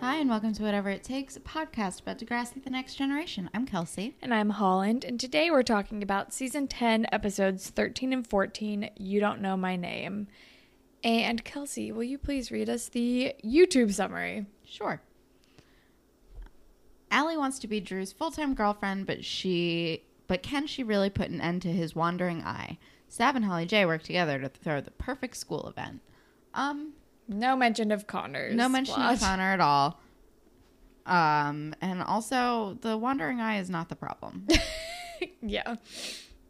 Hi, and welcome to Whatever It Takes, a podcast about Degrassi the Next Generation. I'm Kelsey. And I'm Holland, and today we're talking about season 10, episodes 13 and 14, You Don't Know My Name. And Kelsey, will you please read us the YouTube summary? Sure. Allie wants to be Drew's full-time girlfriend, but she but can she really put an end to his wandering eye? Sav and Holly J work together to throw the perfect school event. Um, No mention of Connor's. no mention plot. of Connor at all. Um, and also the wandering eye is not the problem. yeah,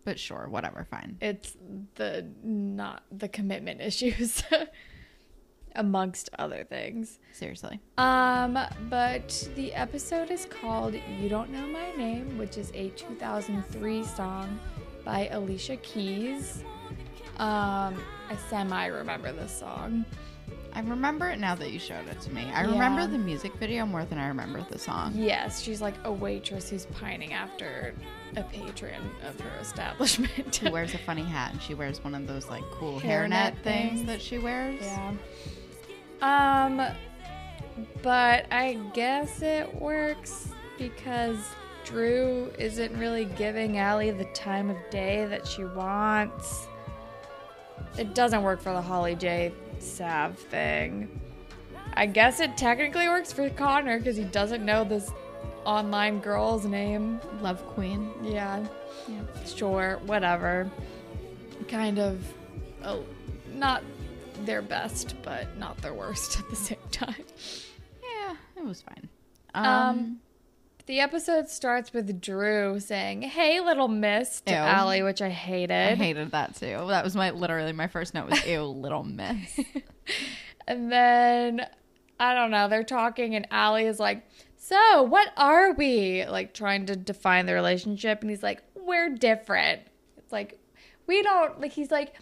but sure, whatever, fine. it's the not the commitment issues, amongst other things. Seriously. Um, but the episode is called You Don't Know My Name, which is a 2003 song by Alicia Keys. Um, I semi remember this song. I remember it now that you showed it to me. I remember the music video more than I remember the song. Yes, she's like a waitress who's pining after a patron of her establishment. Who wears a funny hat and she wears one of those like cool Hairnet hairnet things things. that she wears. Yeah. Um, but I guess it works because Drew isn't really giving Allie the time of day that she wants. It doesn't work for the Holly J Sav thing. I guess it technically works for Connor because he doesn't know this online girl's name. Love Queen. Yeah, Yeah. sure, whatever. Kind of, oh, not their best, but not their worst at the same time. Yeah, it was fine. Um, Um, The episode starts with Drew saying, "Hey, little miss" to Ew. Allie, which I hated. I hated that too. That was my literally my first note was ew, little miss. and then I don't know, they're talking, and Allie is like, "So, what are we?" Like trying to define the relationship, and he's like, "We're different." It's like we don't like. He's like.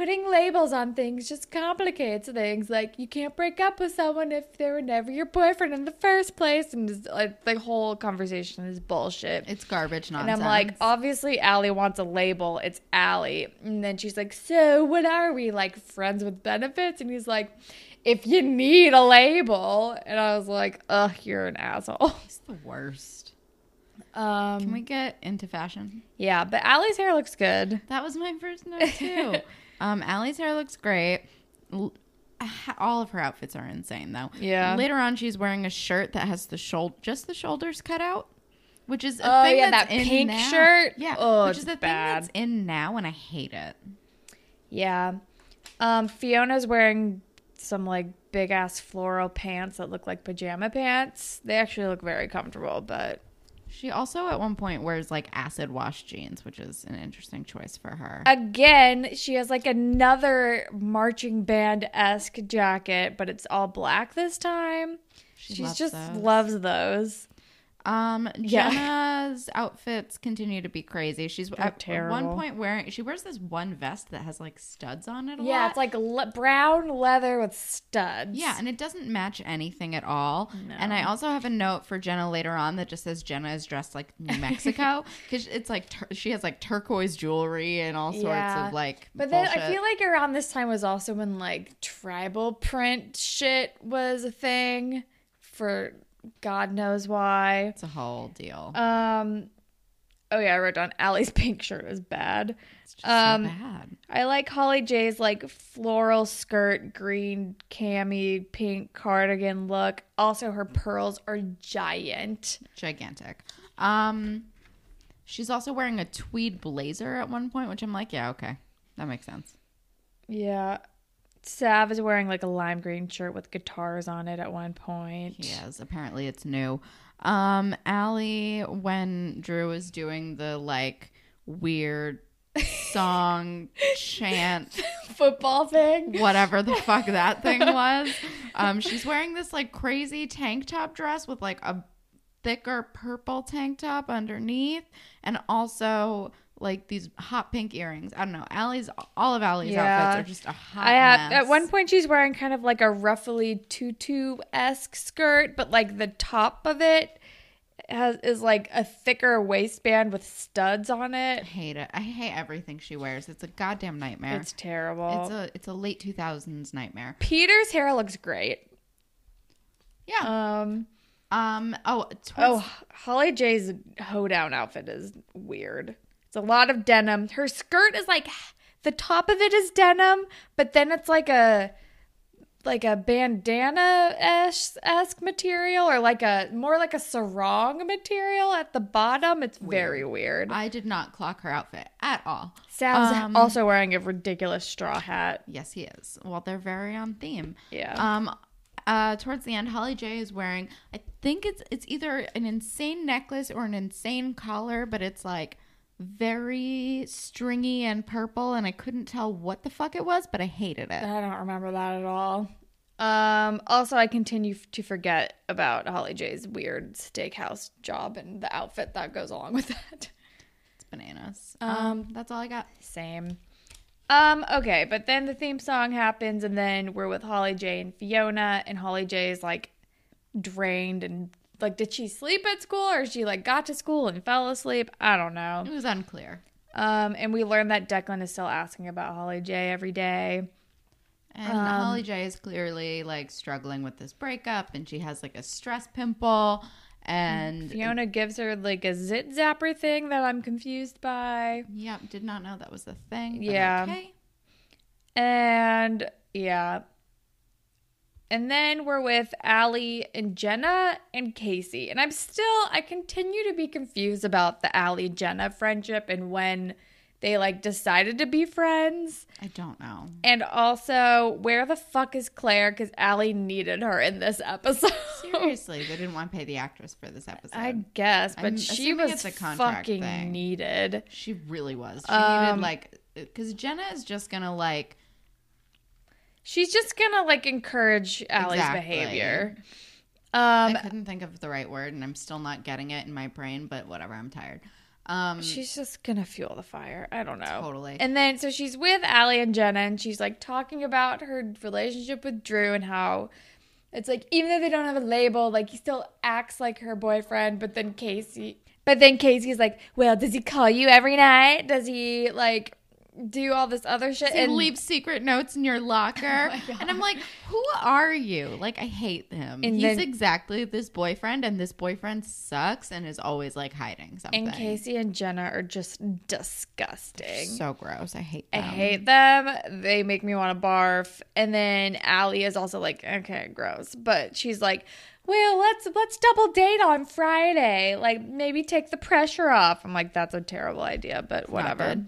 Putting labels on things just complicates things. Like you can't break up with someone if they were never your boyfriend in the first place, and just, like the whole conversation is bullshit. It's garbage nonsense. And. I'm like, obviously, Allie wants a label. It's Allie. And then she's like, so what are we? Like friends with benefits? And he's like, if you need a label. And I was like, ugh, you're an asshole. it's the worst. Um, Can we get into fashion? yeah, but Allie's hair looks good. That was my first note too. um, Allie's hair looks great. L- All of her outfits are insane though. Yeah. Later on, she's wearing a shirt that has the shoulder, just the shoulders cut out, which is a Oh, thing yeah, that's that in pink now. shirt. Yeah, Oh, which is the bad. thing that's in now, and I hate it. Yeah. Um, Fiona's wearing some like big ass floral pants that look like pajama pants. They actually look very comfortable, but She also at one point wears like acid wash jeans, which is an interesting choice for her. again, she has like another marching band esque jacket, but it's all black this time. She She's loves just those. loves those. Um, Yeah. Jenna's outfits continue to be crazy. She's at terrible. one point wearing. She wears this one vest that has like studs on it. A Yeah, lot. it's like le- brown leather with studs. Yeah, and it doesn't match anything at all. And I also have a note for Jenna later on that just says Jenna is dressed like New Mexico because it's like tur- she has like turquoise jewelry and all sorts Yeah. of like. But then I feel like around this time was also when like tribal print shit was a thing for God knows why. it's a whole deal. Um oh yeah, I wrote down Allie's pink shirt was bad. it's just um, so bad. I like Holly J's like floral skirt, green cami, pink cardigan look. Also her pearls are giant. Gigantic. Um, she's also wearing a tweed blazer at one point, which I'm like, yeah, okay, that makes sense. Yeah. Sav is wearing like a lime green shirt with guitars on it at one point. Yes, apparently it's new. Um, Allie, when Drew was doing the like weird song chant, Football thing. whatever the fuck that thing was, um, she's wearing this like crazy tank top dress with like a thicker purple tank top underneath, and also like these hot pink earrings. I don't know. Allie's all of Allie's Yeah. outfits are just a hot I have mess. at one point she's wearing kind of like a ruffly tutu esque skirt, but like the top of it has is like a thicker waistband with studs on it. I hate it. I hate everything she wears. It's a goddamn nightmare. It's terrible. It's a it's a late two thousands nightmare. Peter's hair looks great. Yeah. Um. Um. Oh. Towards, Oh, Holly J's hoedown outfit is weird. It's a lot of denim. Her skirt is like the top of it is denim, but then it's like a like a bandana esque material or like a more like a sarong material at the bottom. It's very weird. I did not clock her outfit at all. Sam's Um, also wearing a ridiculous straw hat. Yes, he is. Well, they're very on theme. Yeah. Um. Uh, towards the end, Holly J is wearing. I think it's it's either an insane necklace or an insane collar, but it's like very stringy and purple, and I couldn't tell what the fuck it was, but I hated it. I don't remember that at all. Um, also, I continue f- to forget about Holly J's weird steakhouse job and the outfit that goes along with that. It's bananas. Um, that's all I got. Same. Um, okay, but then the theme song happens, and then we're with Holly J and Fiona, and Holly J is like drained and like, did she sleep at school or she like got to school and fell asleep? I don't know. It was unclear. Um, and we learned that Declan is still asking about Holly J every day. And Um, Holly J is clearly like struggling with this breakup, and she has like a stress pimple, and Fiona gives her like a zit zapper thing that I'm confused by. Yep, did not know that was a thing. Yeah. Okay. And yeah. And then we're with Allie and Jenna and Casey. And I'm still, I continue to be confused about the Allie Jenna friendship and when they like decided to be friends. I don't know. And also, where the fuck is Claire? Because Allie needed her in this episode. Seriously, they didn't want to pay the actress for this episode. I guess, but I'm she was a contract fucking thing. needed. she really was. She Um, needed like because Jenna is just gonna like She's just gonna like encourage Allie's Exactly. behavior. Um, I couldn't think of the right word, and I'm still not getting it in my brain. But whatever, I'm tired. Um, she's just gonna fuel the fire. I don't know. Totally. And then so she's with Allie and Jenna, and she's like talking about her relationship with Drew and how it's like even though they don't have a label, like he still acts like her boyfriend. But then Casey, but then Casey's like, well, does he call you every night? Does he like do all this other shit? and leave secret notes in your locker, oh and I'm like, who are you? Like, I hate him. And He's then- exactly this boyfriend, and this boyfriend sucks and is always like hiding something. and Casey and Jenna are just disgusting. so gross. I hate. I Them. hate them. They make me want to barf. And then Allie is also like, okay, gross. But she's like, well, let's let's double date on Friday. Like maybe take the pressure off. I'm like, that's a terrible idea, but whatever.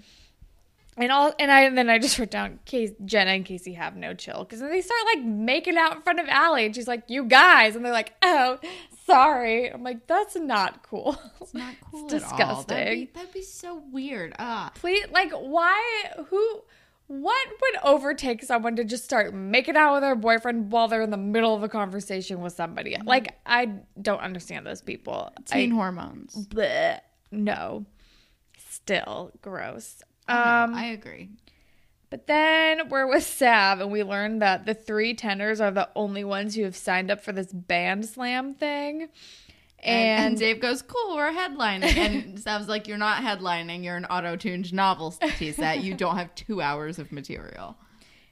And all and I and then I just wrote down Case, Jenna and Casey have no chill because then they start like making out in front of Allie and she's like, you guys, and they're like, oh, sorry. I'm like, that's not cool. It's not cool It's all. That'd disgusting. be, that'd be so weird. Ah, Please, like, why? Who? What would overtake someone to just start making out with their boyfriend while they're in the middle of a conversation with somebody? Like, I don't understand those people. teen I, hormones. bleh, no, still gross. Um, I agree. but then we're with Sav, and we learned that the three tenors are the only ones who have signed up for this band slam thing. And, And, Dave goes, "Cool, we're headlining." And Sav's like, "You're not headlining. You're an auto-tuned novelty set. You don't have two hours of material."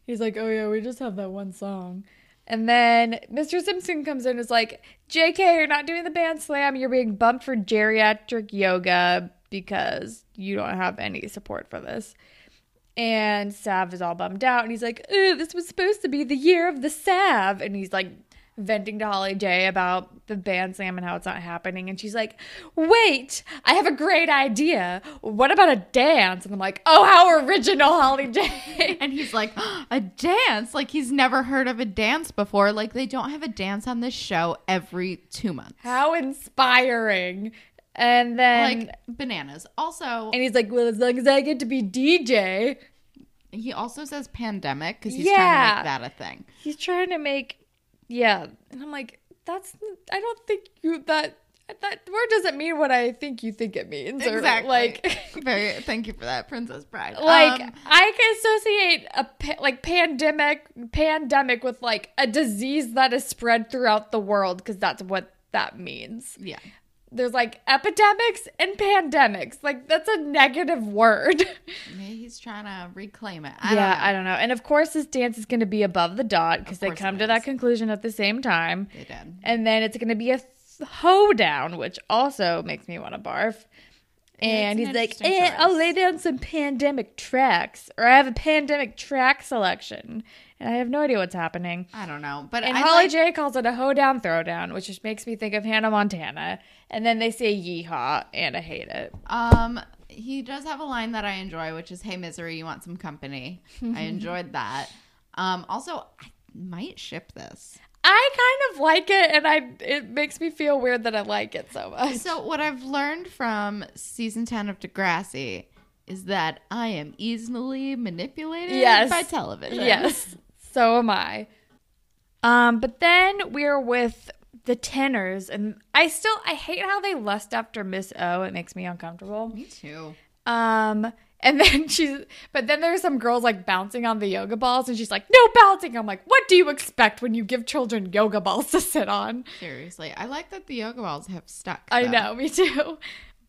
He's like, oh yeah, we just have that one song. And then Mr. Simpson comes in and is like, JK, you're not doing the band slam. You're being bumped for geriatric yoga because you don't have any support for this. And Sav is all bummed out. And he's like, Ugh, this was supposed to be the year of the Sav. And he's like, venting to Holly J about the band slam and how it's not happening. And she's like, wait, I have a great idea. What about a dance? And I'm like, oh, how original, Holly J. And he's like, "A dance? Like he's never heard of a dance before. Like they don't have a dance on this show every two months. How inspiring. And then Like bananas." Also, and he's like, Well, as long as I get to be DJ. he also says pandemic because he's Yeah. trying to make that a thing. He's trying to make yeah. And I'm like, that's I don't think you that that word doesn't mean what I think you think it means. Or like very. Thank you for that, Princess Bride. like Um, I can associate a pa- like pandemic pandemic with like a disease that is spread throughout the world because that's what that means. yeah. There's like epidemics and pandemics. Like that's a negative word. Maybe he's trying to reclaim it. I yeah, don't. I don't know. And of course, this dance is going to be above the dot because they come to that conclusion at the same time. they did. And then it's going to be a th- hoedown, which also makes me want to barf. And an he's like, eh, I'll lay down some pandemic tracks, or I have a pandemic track selection. And I have no idea what's happening. I don't know, but And I Holly like, J calls it a hoedown throwdown, which just makes me think of Hannah Montana. And then they say yeehaw, and I hate it. Um, he does have a line that I enjoy, which is "Hey, misery, you want some company?" I enjoyed that. Um, also, I might ship this. I kind of like it, and I it makes me feel weird that I like it so much. So, what I've learned from season ten of Degrassi is that I am easily manipulated Yes. by television. Yes, so am I. Um, but then we're with the tenors, and I still I hate how they lust after Miss O. It makes me uncomfortable. me too. Um, and then she's, but then there's some girls like bouncing on the yoga balls, and she's like, "No bouncing." I'm like, "What do you expect when you give children yoga balls to sit on?" Seriously, I like that the yoga balls have stuck. I though. know, me too.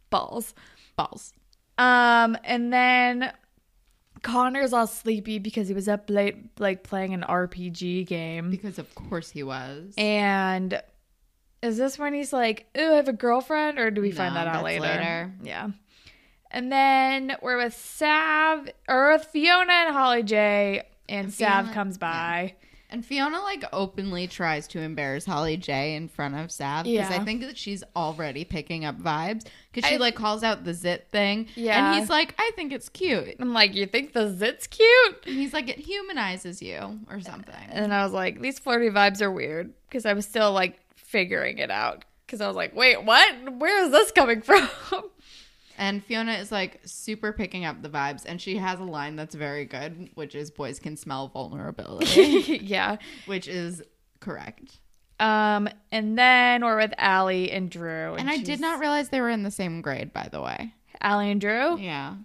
Balls. balls. Um, and then Connor's all sleepy because he was up late, like playing an RPG game. Because of course he was. And is this when he's like, "Ooh, I have a girlfriend," or do we find that out later? later. Yeah. And then we're with Sav, or with Fiona and Holly J, and, And Sav Fiona- comes by. And Fiona like openly tries to embarrass Holly J in front of Sav because Yeah. I think that she's already picking up vibes because she I- like calls out the zit thing. Yeah. and he's like, I think it's cute. I'm like, "You think the zit's cute?" And he's like, it humanizes you or something. And I was like, "These flirty vibes are weird," because I was still like figuring it out. Because I was like, "Wait, what? Where is this coming from?" And Fiona is like super picking up the vibes, and she has a line that's very good, which is "boys can smell vulnerability," yeah. which is correct. Um, and then we're with Allie and Drew. And I did not realize they were in the same grade, by the way. Allie and Drew. Yeah.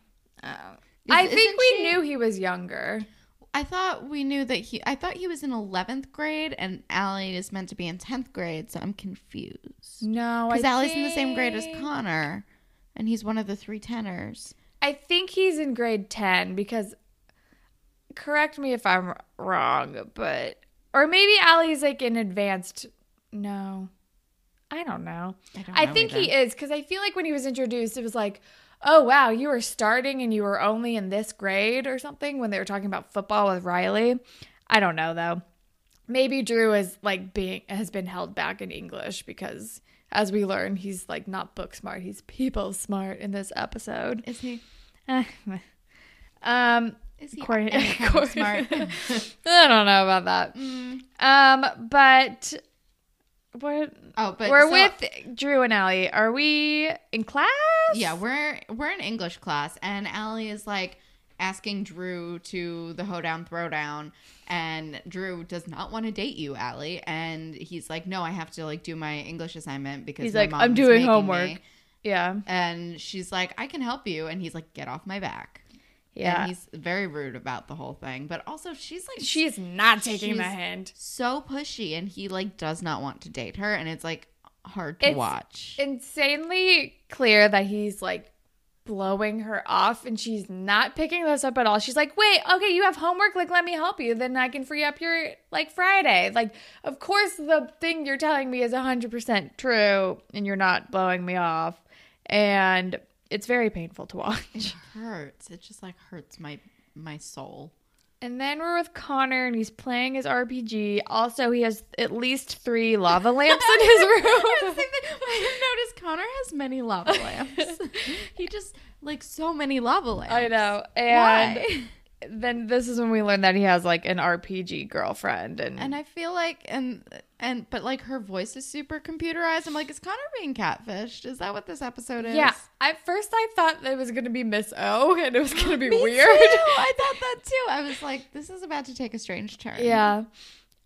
I Is- think we she- knew he was younger. I thought we knew that he. I thought he was in eleventh grade, and Allie is meant to be in tenth grade. So I'm confused No, because Allie's in the same grade as Connor, and he's one of the three tenors. I think he's in grade ten because. Correct me if I'm wrong, but or maybe Allie's like in advanced. No, I don't know. I don't. I know think he is because I feel like when he was introduced, it was like, oh wow, you were starting and you were only in this grade or something when they were talking about football with Riley. I don't know though. Maybe Drew is like being has been held back in English because as we learn, he's like not book smart, he's people smart in this episode. Is he? um Is he According- any kind of according- smart? I don't know about that. Mm. Um but we're Oh, but we're so- with Drew and Allie. Are we in class? Yeah, we're we're in English class, and Allie is like asking Drew to the hoedown throwdown, and Drew does not want to date you, Allie, and he's like, "No, I have to like do my English assignment because He's my like, "I'm doing homework." me." Yeah. And she's like, "I can help you," and he's like, "Get off my back." Yeah. and he's very rude about the whole thing, but also she's like, She's not taking the hint. so pushy, and he like does not want to date her, and it's like hard to It's watch. Insanely clear that he's like blowing her off and she's not picking this up at all. She's like, "Wait, okay, you have homework, like let me help you. Then I can free up your like Friday." Like, of course the thing you're telling me is 100% true and you're not blowing me off. And it's very painful to watch. it hurts. It just like hurts my my soul. And then we're with Connor and he's playing his RPG. Also, he has at least 3 lava lamps in his room. I have noticed Connor has many lava lamps. he just like so many lava lamps. I know. And Why? Then this is when we learn that he has like an RPG girlfriend and, And I feel like and and but like her voice is super computerized. I'm like, is Connor being catfished? Is that what this episode is? yeah, at first I thought it was going to be Miss O and it was going to be Me weird. too. I thought that too. I was like, this is about to take a strange turn. Yeah.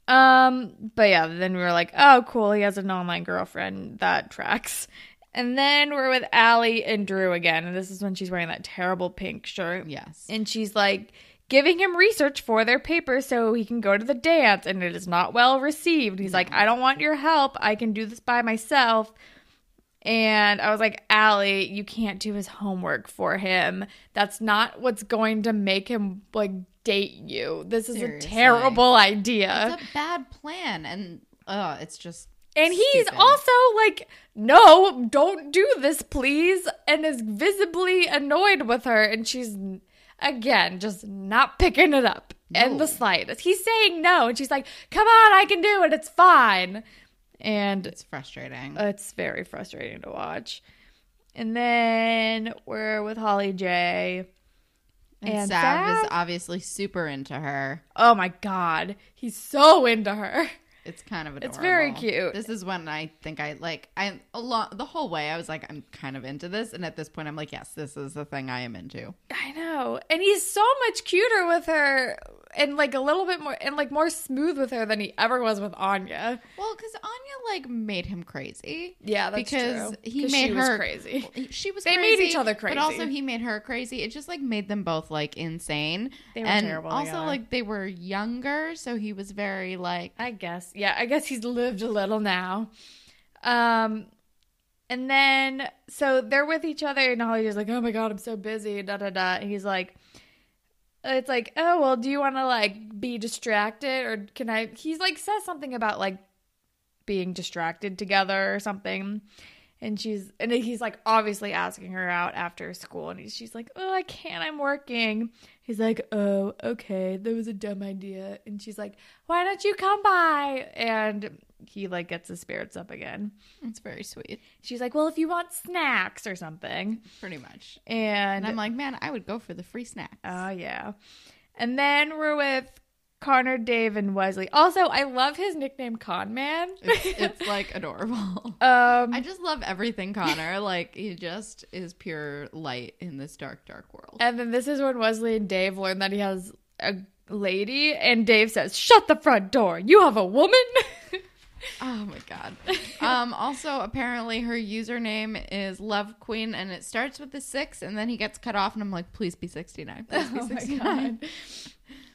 Um, but yeah, then we were like, oh, cool, he has an online girlfriend. That tracks. And then we're with Allie and Drew again, and this is when she's wearing that terrible pink shirt. Yes. And she's like giving him research for their paper so he can go to the dance, and it is not well received. He's like, I don't want your help. I can do this by myself. And I was like, Allie, you can't do his homework for him. That's not what's going to make him like date you. This is Seriously. a terrible idea. It's a bad plan, and uh, it's just And he's Stupid. also like, no, don't do this, please. And is visibly annoyed with her. And she's, again, just not picking it up in the No. slightest. He's saying no. And she's like, come on, I can do it. It's fine. And it's frustrating. it's very frustrating to watch. And then we're with Holly J. and, and Sav is obviously super into her. Oh my God. He's so into her. It's kind of adorable. It's very cute. This is when I think I like I a lot the whole way I was like I'm kind of into this, and at this point I'm like yes, this is the thing I am into. I know. And he's so much cuter with her and like a little bit more and like more smooth with her than he ever was with Anya. Well, because Anya like made him crazy. Yeah, that's because true. he made her crazy. She was They crazy, made each other crazy. but also he made her crazy. It just like made them both like insane. They were and terrible Also, together. like they were younger, so he was very like I guess. Yeah, I guess he's lived a little now. Um and then so they're with each other and Holly's like, "Oh my god, I'm so busy." Da da da. And he's like it's like, "Oh, well, do you want to like be distracted or can I He's like says something about like being distracted together or something. And she's and he's like obviously asking her out after school and he's, she's like, "Oh, I can't. I'm working." He's like, "Oh, okay. That was a dumb idea." And she's like, "Why don't you come by?" And he like gets his spirits up again. it's very sweet, She's like, "Well, if you want snacks or something." pretty much. And, And I'm like, man, I would go for the free snacks. "Oh, yeah." And then we're with Connor, Dave, and Wesley. Also, I love his nickname Con Man. it's, it's like adorable. um I just love everything Connor. Like he just is pure light in this dark, dark world. And then this is when Wesley and Dave learn that he has a lady, and Dave says, "Shut the front door. You have a woman." Oh my god. Um also apparently her username is Love Queen and it starts with the six and then he gets cut off and I'm like, please be sixty nine. Please be Oh my nine.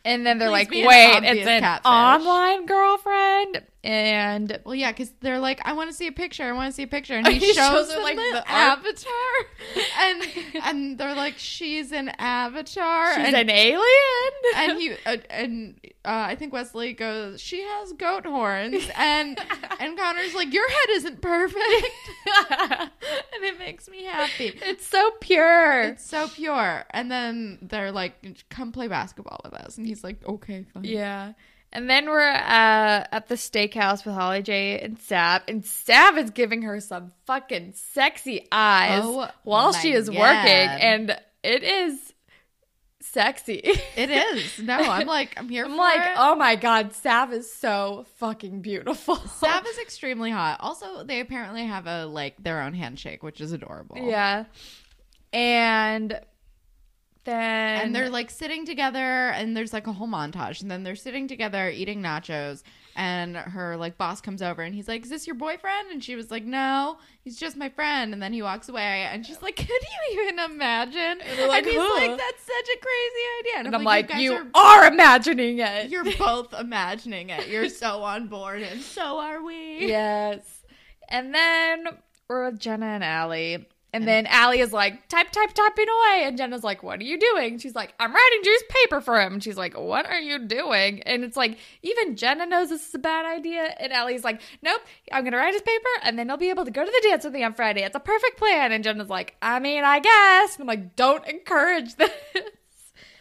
And then they're Please like, "Wait, it's an catfish." online girlfriend." And Well, yeah, because they're like, I want to see a picture. I want to see a picture, and he, He shows, shows them like, the, the avatar, and and they're like, she's an avatar, she's and, an alien. and he uh, and uh, I think Wesley goes, she has goat horns, and and Connor's like, your head isn't perfect, and it makes me happy. it's so pure. It's so pure. And then they're like, come play basketball with us, and he's like, okay, fine. yeah. And then we're uh, at the steakhouse with Holly J and Sav, and Sav is giving her some fucking sexy eyes Oh while she is God. working, and it is sexy. It is. No, I'm like, I'm here I'm like, it. oh my god, Sav is so fucking beautiful. Sav is extremely hot. Also, they apparently have a like their own handshake, which is adorable. yeah, and then And they're like sitting together and there's like a whole montage and then they're sitting together eating nachos and her like boss comes over and he's like, "Is this your boyfriend?" And she was like, "No, he's just my friend." And then he walks away and she's like, "Could you even imagine?" And, like, he's "Huh?" like, "That's such a crazy idea." And, and I'm you like, guys you are are imagining it. you're both imagining it. You're so on board and so are we. yes. And then we're with Jenna and Allie. And then Allie is like, type, type, typing away. And Jenna's like, what are you doing? She's like, I'm writing Drew's paper for him. And she's like, what are you doing? And it's like, even Jenna knows this is a bad idea. And Allie's like, nope, I'm going to write his paper and then he'll be able to go to the dance with me on Friday. It's a perfect plan. And Jenna's like, I mean, I guess. And I'm like, don't encourage this.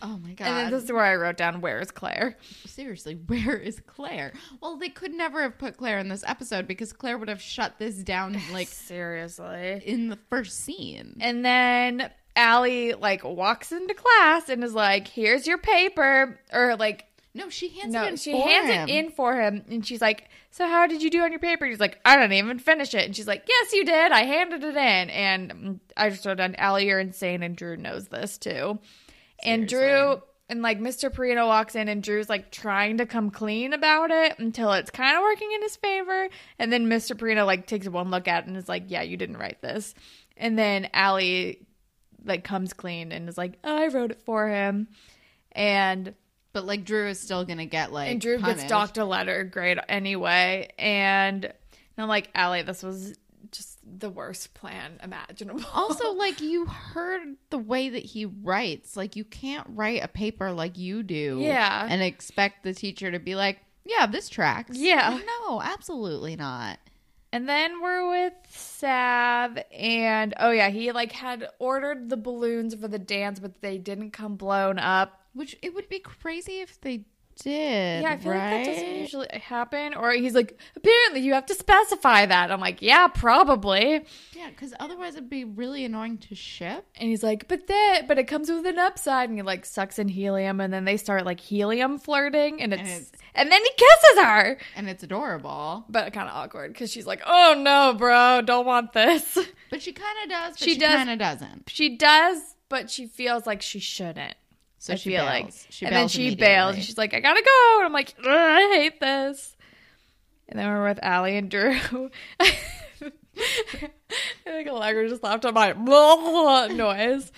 Oh my god. And then this is where I wrote down, where is Claire? Seriously, where is Claire? Well, they could never have put Claire in this episode because Claire would have shut this down like Seriously. in the first scene. And then Allie like walks into class and is like, "Here's your paper," or like, No, she hands it in she for hands him. it in for him, and she's like, "So how did you do on your paper?" He's like, "I didn't even finish it," and she's like, "Yes, you did. I handed it in." And I just wrote down, "Allie, you're insane," and Drew knows this too. And Drew and like Mr. Perino walks in and Drew's like trying to come clean about it until it's kind of working in his favor. And then Mr. Perino like takes one look at it and is like, Yeah, you didn't write this. And then Allie like comes clean and is like, I wrote it for him. And But like Drew is still gonna get like and Drew punished. gets docked a letter grade anyway. And, and I'm like, Allie, this was the worst plan imaginable. Also, like you heard the way that he writes. Like you can't write a paper like you do, Yeah. and expect the teacher to be like, "Yeah, this tracks." Yeah. No, absolutely not. And then we're with Sav, and oh yeah, he like had ordered the balloons for the dance, but they didn't come blown up. Which it would be crazy if they did. Yeah, I feel right? like that doesn't usually happen. Or he's like, apparently you have to specify that. I'm like, yeah, probably. Yeah, because otherwise it'd be really annoying to ship. And he's like, but that, but it comes with an upside, and he like sucks in helium, and then they start like helium flirting, and it's and, it's- then he kisses her, And it's adorable. but kind of awkward because she's like, oh no, bro, don't want this. But she kind of does, but She she, does- kind of doesn't. She does, but she feels like she shouldn't. So I she feel bails. like, she and then she bails. And she's like, "I gotta go," and I'm like, "I hate this." And then we're with Allie and Drew. I think Allegra just laughed at my blah noise.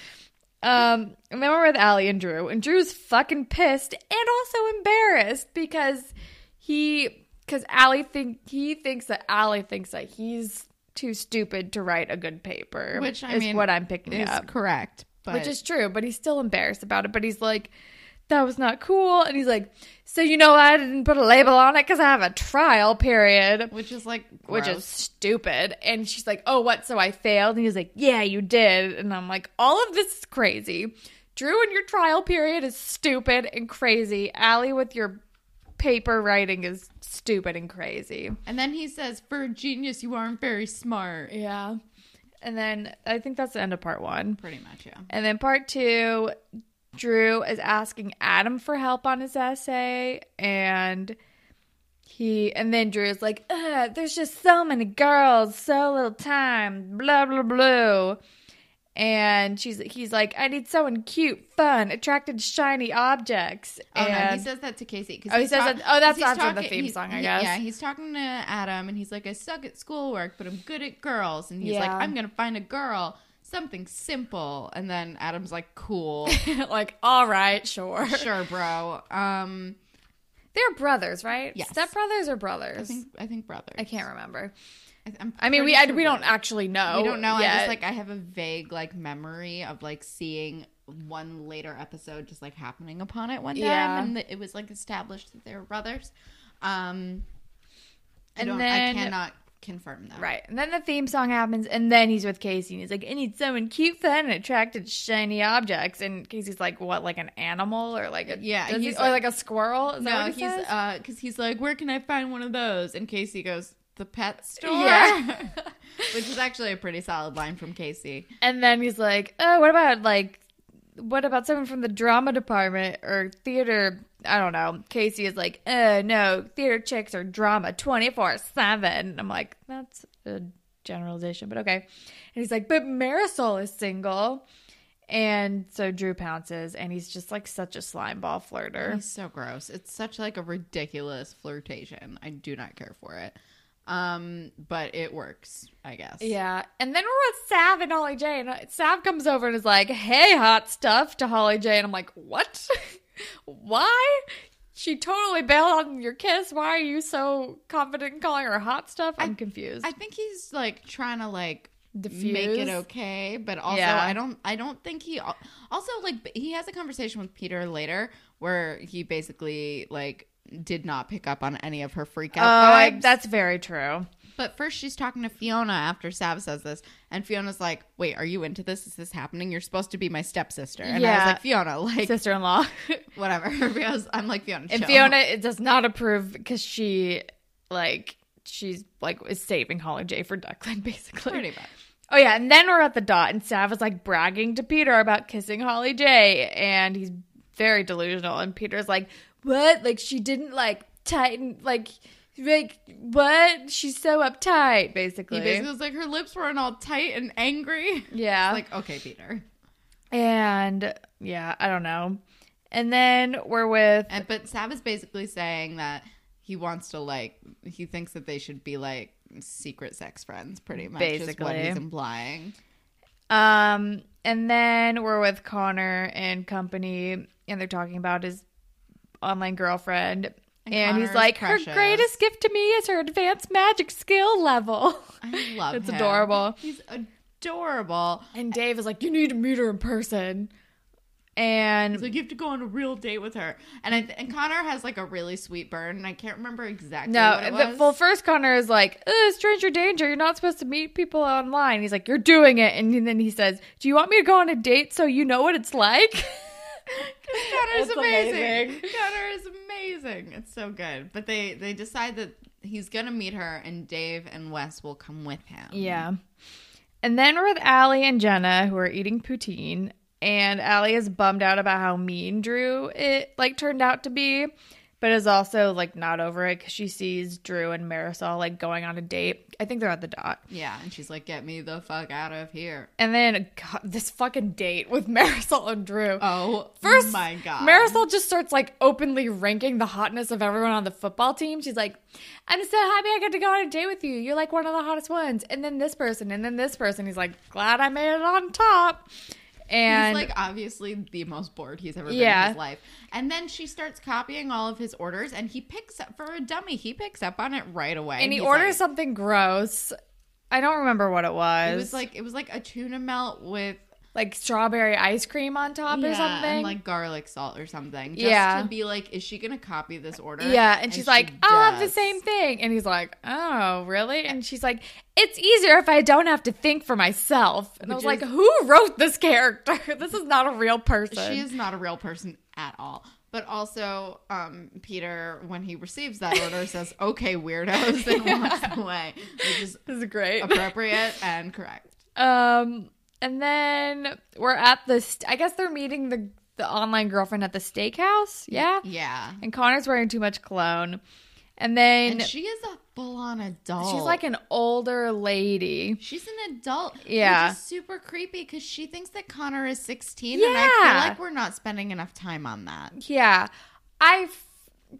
Um, and then we're with Allie and Drew, and Drew's fucking pissed and also embarrassed because he, because Allie think he thinks that Allie thinks that he's too stupid to write a good paper, Which I is mean what I'm picking is up correct. But which is true, but he's still embarrassed about it. But he's like, that was not cool. And he's like, so you know, I didn't put a label on it because I have a trial period, which is like which is stupid. And she's like, oh, what? So I failed? And he's like, yeah, you did. And I'm like, all of this is crazy. Drew and your trial period is stupid and crazy. Allie with your paper writing is stupid and crazy. And then he says, "For a genius, you aren't very smart." Yeah. And then I think that's the end of part one. Pretty much, yeah. And then part two, Drew is asking Adam for help on his essay, and he and then Drew is like, Ugh, "There's just so many girls, so little time, blah blah blah." And she's he's like, "I need someone cute, fun, attracted to shiny objects." Oh no, he says that to Casey. 'cause Oh, he says talk- that- oh, that's after the theme song, I guess. Yeah, he's talking to Adam, and he's like, "I suck at schoolwork, but I'm good at girls." And he's like, "I'm gonna find a girl, something simple." And then Adam's like, "Cool, like, all right, sure. sure, bro." Um, They're brothers, right? Yes. Step brothers or brothers? I think I think brothers. I can't remember. I, I'm I mean, we pretty I, we don't actually know. We don't know. I yet. just like I have a vague like memory of like seeing one later episode just like happening upon it one time, Yeah. and that it was like established that they were brothers. Um, I And don't. then- I cannot confirm that. Right. And then the theme song happens, and then he's with Casey, and he's like, I need someone cute, fun, and attracted to shiny objects. And Casey's like, what, like an animal or like a Yeah, does he- he's or like a squirrel? Is that No, he's says? uh, because he's like, where can I find one of those? And Casey goes, the pet store. Yeah. which is actually a pretty solid line from Casey. and then he's like, oh, what about like, what about someone from the drama department or theater? I don't know. Casey is like, uh, no, theater chicks are drama twenty four seven. I'm like, that's a generalization, but okay. And he's like, but Marisol is single. And so Drew pounces, and he's just like such a slime ball flirter. He's so gross. It's such like a ridiculous flirtation. I do not care for it. Um, but it works, I guess. Yeah. And then we're with Sav and Holly J. And uh, Sav comes over and is like, hey, hot stuff to Holly J. And I'm like, what? Why? She totally bailed on your kiss. Why are you so confident in calling her hot stuff? I'm confused. I think he's like trying to like Diffuse? make it okay, but also Yeah. I don't I don't think he also like he has a conversation with Peter later where he basically like did not pick up on any of her freak Oh, out I- vibes. that's very true. But first, she's talking to Fiona after Sav says this, and Fiona's like, "Wait, are you into this? Is this happening? You're supposed to be my stepsister." And I was like, "Fiona, like, Sister in law. whatever." Because I'm like Fiona, and chill." Fiona it does not approve because she, like, she's like, is saving Holly J for Declan, basically. pretty much. Oh yeah, and then we're at the dot, and Sav is like bragging to Peter about kissing Holly J, and he's very delusional. And Peter's like, "What? Like she didn't like tighten like." Like what? She's so uptight, basically. He basically was like, her lips weren't all tight and angry. yeah. Like, okay, Peter. and yeah, I don't know. And then we're with And but Sav is basically saying that he wants to like he thinks that they should be like secret sex friends, pretty much. Is what he's implying. um and then we're with Connor and company and they're talking about his online girlfriend. And And, he's like, her greatest gift to me is her advanced magic skill level. I love It's him. adorable. He's adorable. And Dave is like, you need to meet her in person. And He's like, you have to go on a real date with her. And I and Connor has like a really sweet burn, and I can't remember exactly no, what it the, well, first Connor is like, stranger danger. You're not supposed to meet people online. He's like, you're doing it. And then he says, do you want me to go on a date so you know what it's like? Connor's That's amazing. amazing. Connor is amazing. It's so good. But they they decide that he's gonna meet her, and Dave and Wes will come with him. Yeah. And then we're with Allie and Jenna who are eating poutine. And Allie is bummed out about how mean Drew it like turned out to be, but is also like not over it because she sees Drew and Marisol like going on a date. I think they're at the dot. Yeah, and she's like, "Get me the fuck out of here." And then God, this fucking date with Marisol and Drew. Oh, First, my god, Marisol just starts like openly ranking the hotness of everyone on the football team. She's like, I'm so happy I get to go on a date with you. You're like one of the hottest ones. And then this person, and then this person. He's like, glad I made it on top. And he's like obviously the most bored he's ever been Yeah. in his life. And then she starts copying all of his orders, and he picks up for a dummy. He picks up on it right away. and he orders like- something gross. I don't remember what it was. It was like it was like a tuna melt with like strawberry ice cream on top or something. and like garlic salt or something. Just Yeah. to be like, is she gonna copy this order? Yeah, and she's she like, I'll have the same thing. And he's like, Oh, really? And she's like, It's easier if I don't have to think for myself. And I was Which like, Who wrote this character? this is not a real person. She is not a real person at all. But also, um, Peter, when he receives that order, says, "Okay, weirdos," and walks away, which is is great. appropriate and correct. Um, and then we're at the. St- I guess they're meeting the the online girlfriend at the steakhouse. Yeah. Yeah. And Connor's wearing too much cologne, and then And she is a full-on adult. she's like an older lady. She's an adult. Yeah. Which is super creepy because she thinks that Connor is 16. And I feel like we're not spending enough time on that. Yeah, I. f-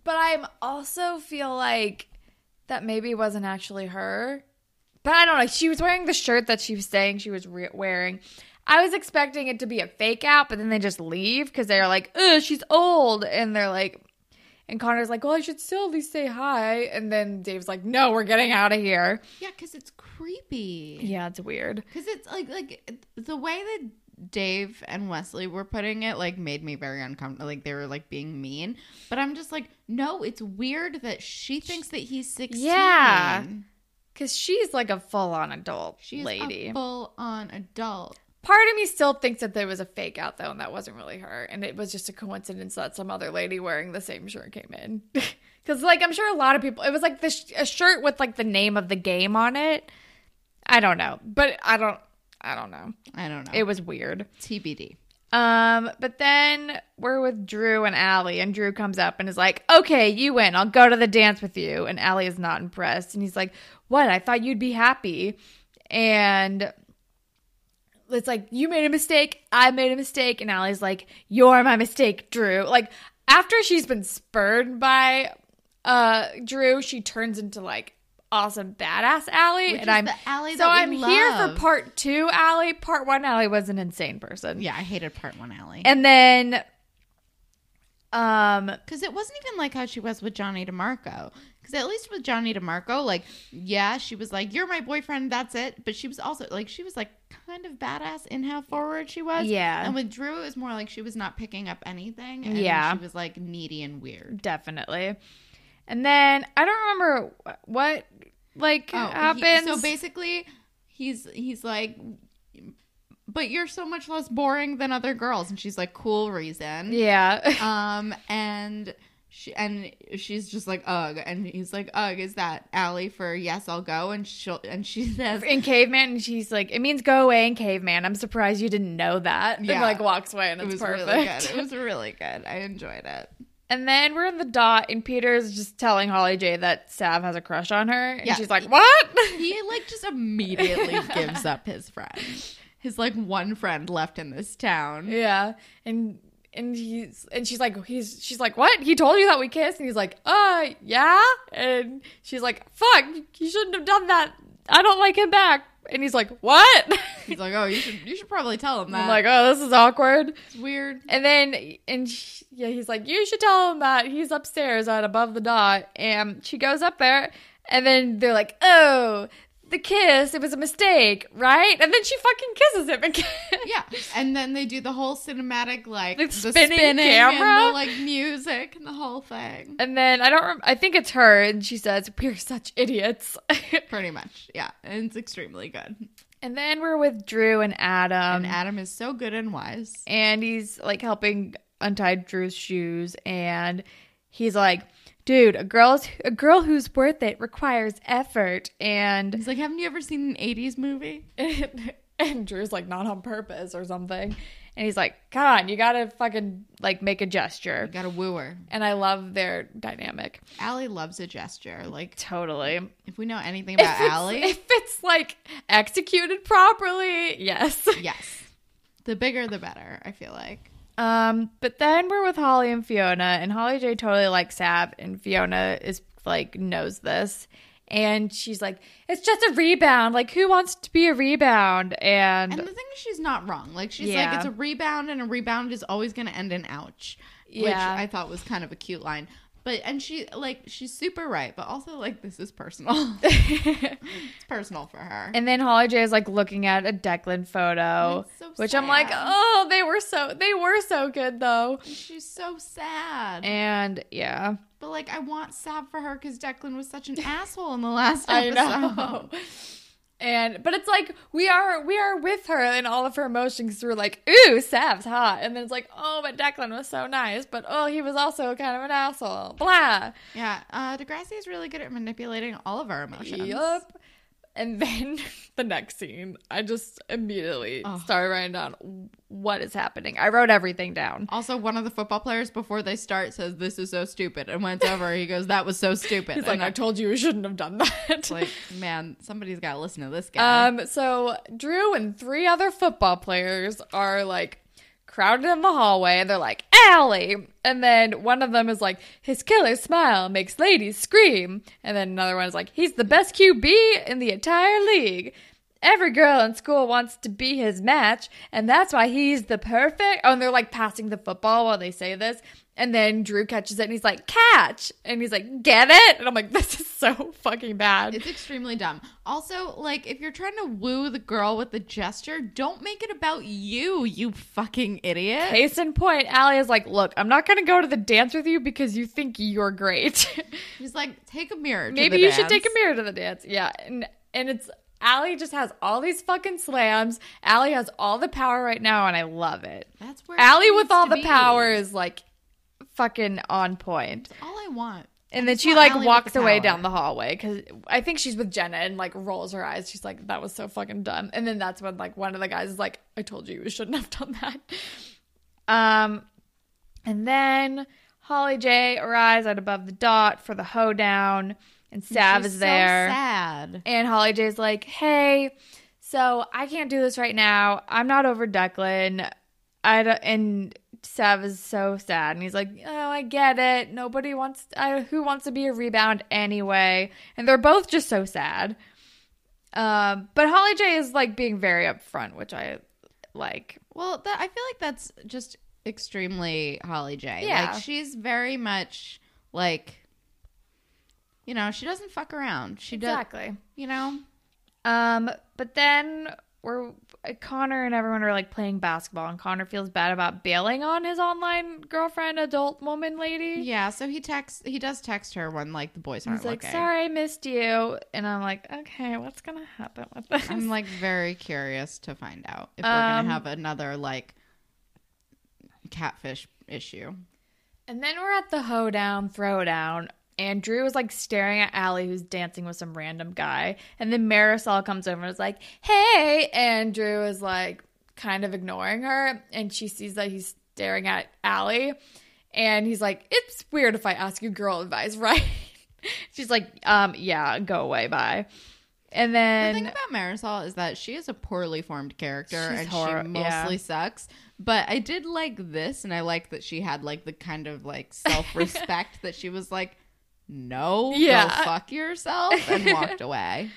But I'm also feel like that maybe wasn't actually her. But I don't know. She was wearing the shirt that she was saying she was re- wearing. I was expecting it to be a fake out, but then they just leave because they're like, "Ugh, she's old," and they're like, and Connor's like, "Well, I should still at least say hi." And then Dave's like, "No, we're getting out of here." Yeah, because it's creepy. Yeah, it's weird. Because it's like like the way that Dave and Wesley were putting it like made me very uncomfortable. Like they were like being mean, but I'm just like, no, it's weird that she thinks that he's 16. Yeah. Because she's like a full on adult she's lady. a full on adult. Part of me still thinks that there was a fake out though, and that wasn't really her, and it was just a coincidence that some other lady wearing the same shirt came in. Because like I'm sure a lot of people, it was like the sh- a shirt with like the name of the game on it. I don't know, but I don't, I don't know. I don't know. It was weird. TBD. Um, but then we're with Drew and Allie, and Drew comes up and is like, "Okay, you win. I'll go to the dance with you." And Allie is not impressed, and he's like, "What? I thought you'd be happy." And it's like, "You made a mistake. I made a mistake." And Allie's like, "You're my mistake, Drew." Like after she's been spurred by uh Drew, she turns into like awesome badass Allie, Which and I'm the Allie so I'm we here for part two. Allie, part one, Allie was an insane person. Yeah, I hated part one, Allie. And then um Because it wasn't even like how she was with Johnny DeMarco. Because at least with Johnny DeMarco, like, yeah, she was like, "You're my boyfriend, that's it." But she was also like, she was like kind of badass in how forward she was. Yeah. And with Drew, it was more like she was not picking up anything. And Yeah. She was like needy and weird. definitely. And then I don't remember what like Oh, he- happens. so basically, he's he's like, "But you're so much less boring than other girls," and she's like, "Cool reason." yeah. Um, and she and she's just like, ugh, and he's like, ugh, is that Allie for yes, I'll go, and she'll and she says, in caveman and she's like it means go away in caveman i'm surprised you didn't know that and Yeah. like walks away and it it's was perfect really good. It was really good. I enjoyed it. and then we're in the dot and peter's just telling holly j that sav has a crush on her and Yeah. she's like what He like just immediately gives up his friend, his like one friend left in this town. yeah and and he's and she's like he's she's like what? He told you that we kissed? And he's like uh yeah. And she's like fuck you shouldn't have done that. I don't like him back. And he's like what? He's like, oh, you should you should probably tell him that. i'm like oh this is awkward. It's weird. and then and she, yeah he's like you should tell him that. He's upstairs at above the dot and she goes up there and then they're like oh the kiss it was a mistake right and then she fucking kisses him again Yeah, and then they do the whole cinematic like The the, spinning spinning, camera? the like music and the whole thing. And then I don't. Rem- I think it's her, and she says, "We're such idiots." Pretty much, yeah, and it's extremely good. and then we're with Drew and Adam, And Adam is so good and wise. and he's like helping untie Drew's shoes, and he's like, "Dude, a girl's a girl who's worth it requires effort." And He's like, haven't you ever seen an '80s movie? and Drew's like, "Not on purpose or something," and he's like, "Come on, you gotta fucking like make a gesture." You gotta woo her. And I love their dynamic. Allie loves a gesture. Like, Totally. if we know anything about if Allie, if it's like executed properly, yes. yes, the bigger the better. I feel like. Um, but then we're with Holly and Fiona, and Holly J totally likes Sav, and Fiona is like knows this, and she's like, "It's just a rebound. Like, who wants to be a rebound?" And, And the thing is, she's not wrong. Like, she's Yeah. like, it's a rebound, and a rebound is always going to end in ouch. Which Yeah. I thought was kind of a cute line. But, and she, like, she's super right, but also, like, this is personal. it's personal for her. and then Holly J is like looking at a Declan photo, so which I'm like, "Oh, they were so they were so good though." she's so sad. And yeah, but, like, I want Sav for her because Declan was such an asshole in the last I episode. know. And but it's like we are we are with her in all of her emotions through like, ooh, Sav's hot. And then it's like, oh, but Declan was so nice, but oh, he was also kind of an asshole. Blah. Yeah, uh, Degrassi is really good at manipulating all of our emotions. Yup. And then the next scene, I just immediately Oh. started writing down what is happening. I wrote everything down. Also, one of the football players before they start says, "This is so stupid," and when it's over, he goes, "That was so stupid." He's and like, I told you you shouldn't have done that. Like, man, somebody's got to listen to this guy. Um, so Drew and three other football players are like crowded in the hallway and they're like, Allie. And then one of them is like, his killer smile makes ladies scream. And then another one is like, he's the best QB in the entire league. Every girl in school wants to be his match, and that's why he's the perfect. Oh, and they're like passing the football while they say this. And then Drew catches it and he's like, catch. And he's like, get it? And I'm like, this is so fucking bad. it's extremely dumb. Also, like, if you're trying to woo the girl with the gesture, don't make it about you, you fucking idiot. Case in point, Allie is like, look, I'm not going to go to the dance with you because you think you're great. He's like, take a mirror. Maybe you should take a mirror to the dance. Yeah. And, and it's, Allie just has all these fucking slams. Allie has all the power right now, and I love it. That's where Allie with all the be. power is like fucking on point. All I want. And then she like Allie walks away power. down the hallway because I think she's with Jenna and like rolls her eyes. She's like, that was so fucking dumb. And then that's when like one of the guys is like, I told you you shouldn't have done that. Um, and then Holly J arrives at above the dot for the hoedown, and Sav is there. So sad. And Holly J's like, hey, so I can't do this right now. I'm not over Declan. I don't, and Sav is so sad. And he's like, oh, I get it. Nobody wants, I, who wants to be a rebound anyway? And they're both just so sad. Um, but Holly J is like being very upfront, which I like. Well, that I feel like that's just extremely Holly J. Yeah. Like she's very much like you know, she doesn't fuck around. She does Exactly. you know? Um, but then we're Connor and everyone are like playing basketball, and Connor feels bad about bailing on his online girlfriend, adult woman lady. Yeah, so he texts he does text her when like the boys aren't He's like, looking. "Sorry, I missed you," and I'm like, "Okay, what's gonna happen with this?" I'm like very curious to find out if we're Um, gonna have another like catfish issue. and then we're at the hoedown, throwdown, and Drew is like staring at Allie, who's dancing with some random guy, and then Marisol comes over and is like, "Hey," and Drew is like kind of ignoring her, and she sees that he's staring at Allie, and he's like, "It's weird if I ask you girl advice, right?" She's like, "Um, yeah, go away, bye." And then The thing about Marisol is that she is a poorly formed character and hor- she yeah. mostly sucks. But I did like this, and I like that she had like the kind of like self respect that she was like, "No, Yeah. go fuck yourself," and walked away.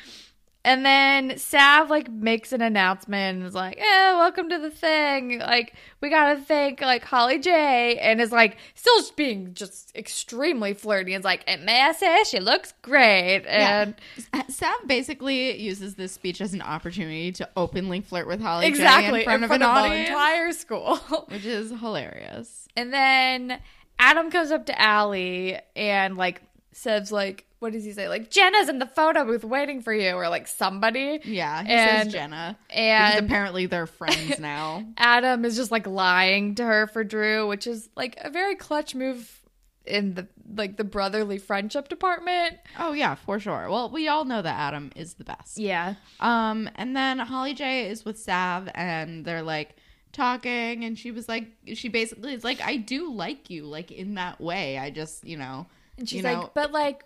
And then Sav like makes an announcement and is like, "Eh, welcome to the thing. Like, we gotta thank like Holly J." And is like still just being just extremely flirty. And is like, "And may I say, she looks great." And Yeah. Sav basically uses this speech as an opportunity to openly flirt with Holly J exactly in front of an the entire school. which is hilarious. and then Adam comes up to Allie and like says like, "What does he say? Like Jenna's in the photo booth waiting for you," or like somebody. Yeah, he And- says Jenna, And apparently they're friends now. Adam is just like lying to her for Drew, which is like a very clutch move in the like the brotherly friendship department. oh yeah, for sure. Well, we all know that Adam is the best. Yeah. Um, and then Holly J is with Sav, and they're like talking, and she was like, she basically is like, I do like you, like in that way. I just, you know, And she's you know, like, but like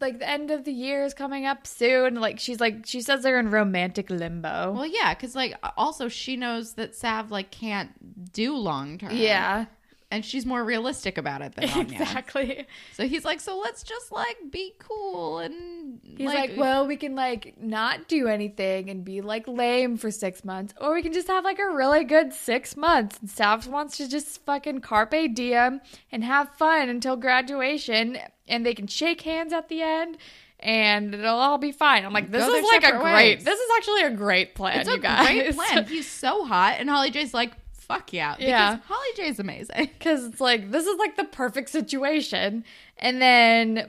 like the end of the year is coming up soon. Like she's like she says they're in romantic limbo. well, yeah, because like also she knows that Sav like can't do long term. yeah. And she's more realistic about it than Anya. Exactly. So he's like, so let's just like be cool and He's like, well, we can like not do anything and be like lame for six months, or we can just have like a really good six months. And Sav wants to just fucking carpe diem and have fun until graduation, and they can shake hands at the end, and it'll all be fine. I'm like, this is like a great. ways. This is actually a great plan. it's you guys. great plan. He's so hot, and Holly J's like, fuck yeah, because Yeah. Holly J's amazing. because it's like this is like the perfect situation and then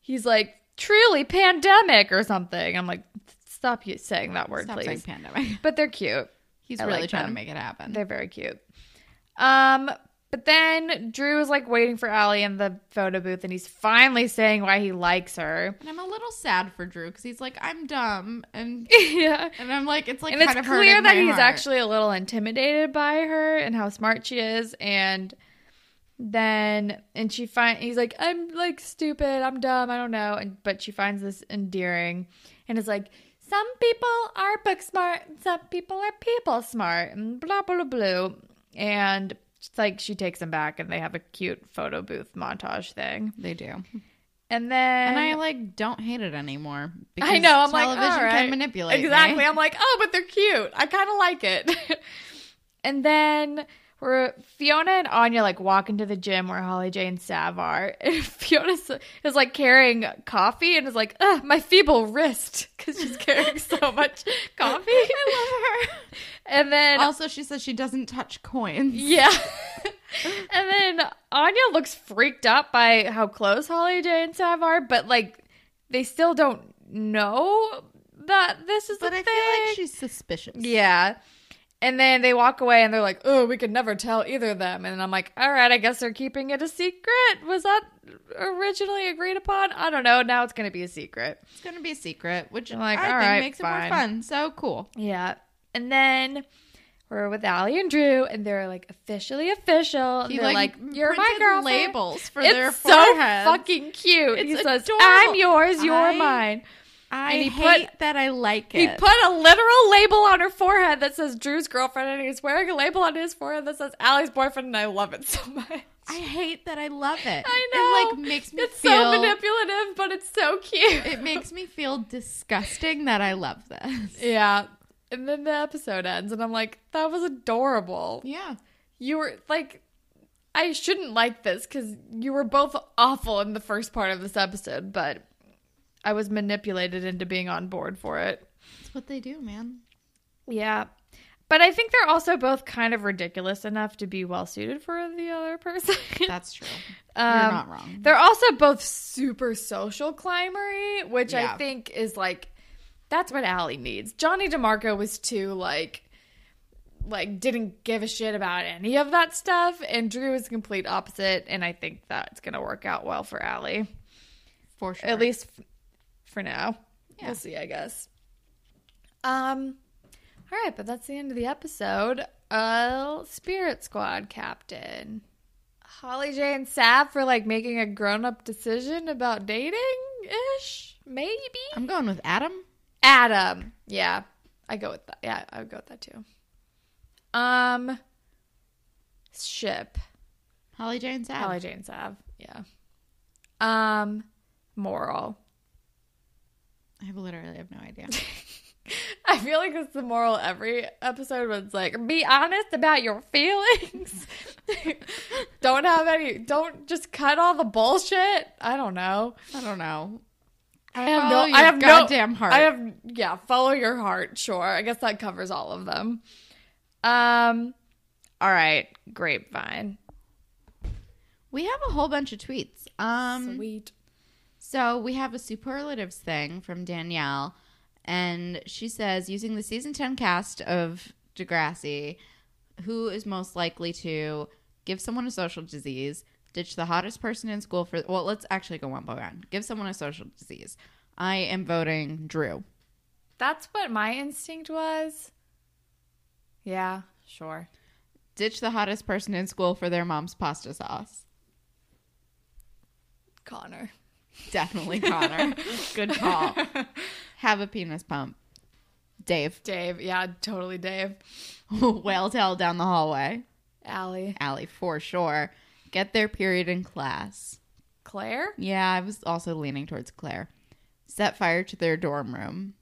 he's like truly pandemic or something i'm like stop you saying that word Stop please saying pandemic. but they're cute He's I really like trying them. to make it happen. they're very cute um but then drew is like waiting for Allie in the photo booth and he's finally saying why he likes her. And I'm a little sad for Drew because he's like, I'm dumb, and yeah. and I'm like, it's like and it's clear that he's heart. actually a little intimidated by her and how smart she is and then and she find he's like i'm like stupid i'm dumb i don't know and but she finds this endearing and is like some people are book smart some people are people smart and blah blah blah blah. And it's like she takes him back and they have a cute photo booth montage thing They do, and then and I like don't hate it anymore. Because I know. I'm like, television all right. can manipulate me. Exactly. I'm like, oh, but they're cute. I kind of like it. and then we're Fiona and Anya like walk into the gym where Holly J and Sav are, and Fiona is, like carrying coffee and is like, Ugh, my feeble wrist because she's carrying so much coffee. I love her. And then Also, she says she doesn't touch coins. yeah. and then Anya looks freaked out by how close Holly J and Sav are, but like they still don't know that this is But I thing. feel like she's suspicious. yeah. And then they walk away and they're like, "Oh, we could never tell either of them." And I'm like, "All right, I guess they're keeping it a secret. Was that originally agreed upon? I don't know. Now it's going to be a secret." It's gonna be a secret, which I'm like, I all think right, makes it more fun. So cool. Yeah. And then we're with Allie and Drew, and they're like officially official. He they're like, "You're my girlfriend." Labels for it's their so fucking cute. It's he says, "I'm yours, you're I- mine." I and he hate put- that I like it. He put a literal label on her forehead that says Drew's girlfriend, and he's wearing a label on his forehead that says Allie's boyfriend, and I love it so much. I hate that I love it. I know. It like makes me It's feel. so manipulative, but it's so cute. it makes me feel disgusting that I love this. yeah. And then the episode ends, and I'm like, that was adorable. Yeah. You were like, I shouldn't like this because you were both awful in the first part of this episode, but I was manipulated into being on board for it. That's what they do, man. Yeah. But I think they're also both kind of ridiculous enough to be well suited for the other person. That's true. Um, You're not wrong. They're also both super social climbery, which I think is like that's what Allie needs. Johnny DeMarco was too like like didn't give a shit about any of that stuff, and Drew is the complete opposite, and I think that's gonna work out well for Allie. For sure. At least for now. Yeah. We'll see, I guess. Um all right, but that's the end of the episode. Uh Spirit Squad captain. Holly J and Sav for like making a grown up decision about dating ish, maybe. I'm going with Adam. Adam. Yeah, I go with that. Yeah, I would go with that too. Um, ship. Holly J and Sav. Holly J and Sav. Yeah. Um, moral. I literally have no idea. I feel like it's the moral every episode was like, be honest about your feelings. don't have any, don't just cut all the bullshit. I don't know. I don't know. I have Follow no, I have goddamn no, heart. I have, yeah, follow your heart. Sure. I guess that covers all of them. Um, all right. Grapevine. We have a whole bunch of tweets. Um, Sweet. So we have a superlatives thing from Danielle, and she says, using the season 10 cast of Degrassi, who is most likely to give someone a social disease, ditch the hottest person in school for, well, let's actually go one by one. Give someone a social disease. I am voting Drew. That's what my instinct was. Yeah, sure. Ditch the hottest person in school for their mom's pasta sauce. Connor. Definitely Connor. Good call. Have a penis pump. Dave. Dave. Yeah, totally Dave. Whale tail down the hallway. Allie. Allie, for sure. Get their period in class. Claire? Yeah, I was also leaning towards Claire. Set fire to their dorm room.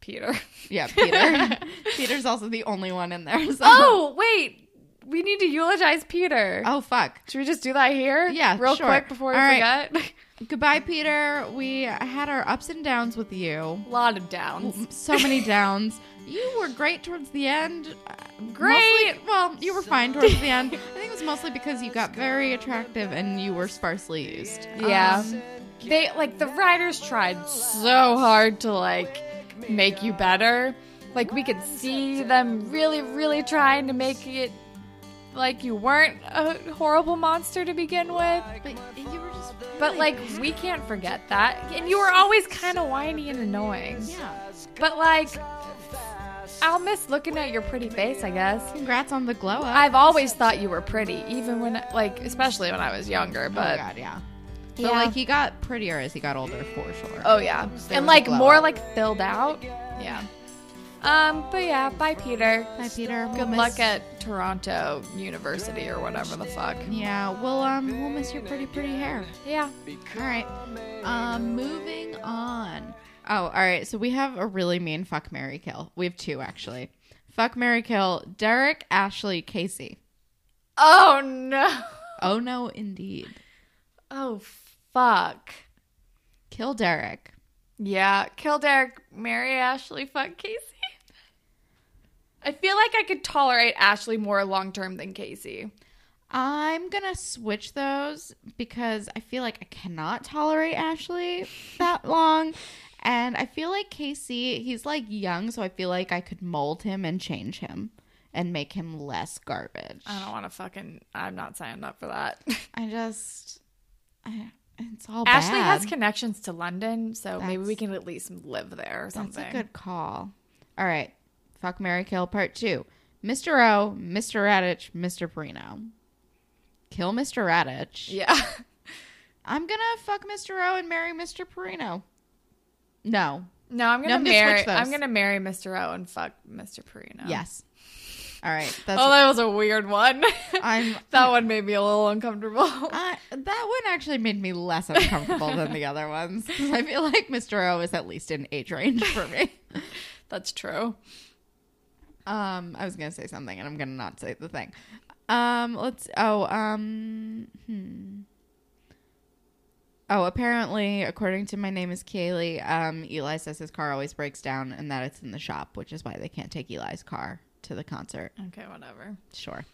Peter. Yeah, Peter. Peter's also the only one in there. So. Oh, wait. We need to eulogize Peter. Oh, fuck. Should we just do that here? Yeah, Real sure. quick before we All right. Goodbye, Peter. We had our ups and downs with you. A lot of downs. So many downs. You were great towards the end. Uh, Great. mostly- well, you were fine towards the end. I think it was mostly because you got very attractive and you were sparsely used. Yeah. Um, They like the writers tried so hard to like make you better. Like we could see them really, really trying to make it like you weren't a horrible monster to begin with. but you were just. But really like we can't forget that. And you were always kind of whiny and annoying. Yeah. But like I'll miss looking at your pretty face, I guess. Congrats on the glow up. I've always thought you were pretty, even when like especially when I was younger, oh but god, yeah. Yeah. Like he got prettier as he got older, for sure. Oh yeah, There and like more up. like filled out. Yeah. Um, but yeah, bye Peter. Bye, Peter. We'll Good miss- luck at Toronto University or whatever the fuck. Yeah, we'll um we'll miss your pretty pretty hair. Yeah. All right. Um, moving on. Oh, all right. So we have a really mean fuck Mary kill. We have two actually. Fuck Mary kill. Derek, Ashley, Casey. Oh no. Oh no, indeed. Oh fuck. Kill Derek. Yeah, kill Derek, marry Ashley, fuck Casey. I feel like I could tolerate Ashley more long term than Casey. I'm gonna switch those because I feel like I cannot tolerate Ashley that long. And I feel like Casey, he's like young, so I feel like I could mold him and change him and make him less garbage. I don't want to fucking. I'm not signing up for that. I just, I, it's all Ashley bad. has connections to London, so maybe we can at least live there or That's something. a good call. All right, fuck Mary Kill Part Two. Mr. O, Mr. Raditch, Mr. Perino. Kill Mr. Raditch. Yeah. I'm gonna fuck Mr. O and marry Mr. Perino. No. No, I'm gonna I'm gonna marry. those. I'm gonna marry Mr. O and fuck Mr. Perino. Yes. All right. That's. Oh, that was a weird one. I'm. that one made me a little uncomfortable. I, that one actually made me less uncomfortable than the other ones. I feel like Mr. O is at least in age range for me. That's true. Um, I was gonna say something, and I'm gonna not say the thing. Um, let's. Oh, um, hmm. Oh, apparently, according to my name is Kaylee, um, Eli says his car always breaks down, and that it's in the shop, which is why they can't take Eli's car to the concert. Okay, whatever. Sure.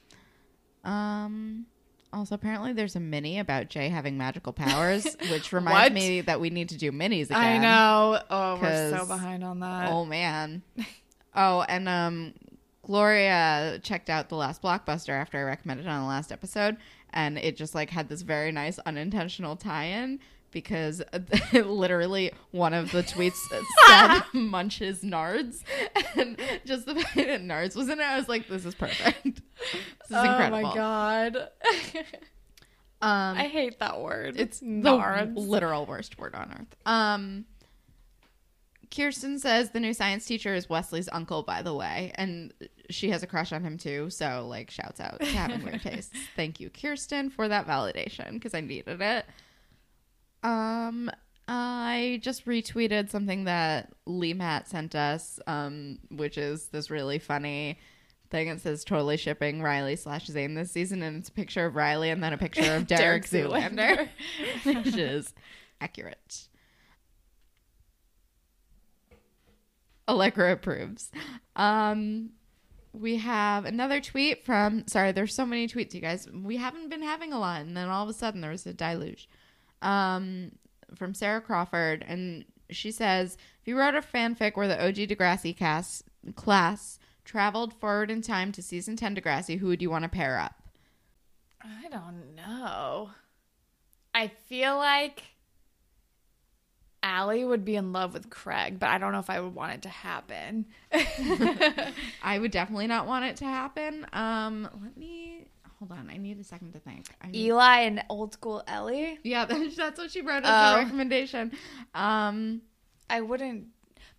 Um. Also, apparently, there's a mini about Jay having magical powers, which reminds What? me that we need to do minis again. I know. Oh, we're so 'Cause- behind on that. Oh man. oh, and um Gloria checked out the last blockbuster after I recommended it on the last episode and it just like had this very nice unintentional tie-in because literally one of the tweets said munches nards and just the fact that nards was in it I was like this is perfect. This is oh incredible. my god. Um I hate that word. it's nards. the literal worst word on earth. Um, Kirsten says the new science teacher is Wesley's uncle, by the way, and she has a crush on him too. So, like, shouts out to having weird tastes. Thank you, Kirsten, for that validation because I needed it. Um, I just retweeted something that Lee Matt sent us, um, which is this really funny thing. It says totally shipping Riley slash Zane this season, and it's a picture of Riley and then a picture of Derek, Derek Zoolander, which is accurate. Allegra approves. Um, we have another tweet from. Sorry, there's so many tweets, you guys. We haven't been having a lot, and then all of a sudden there was a deluge. Um, from Sarah Crawford, and she says, "If you wrote a fanfic where the OG Degrassi cast class traveled forward in time to season ten Degrassi, who would you want to pair up?" I don't know. I feel like Allie would be in love with Craig, but I don't know if I would want it to happen. I would definitely not want it to happen. Um, let me hold on. I need a second to think. I need- Eli and old school Ellie. yeah, that's, that's what she wrote as Oh. a recommendation. Um, I wouldn't.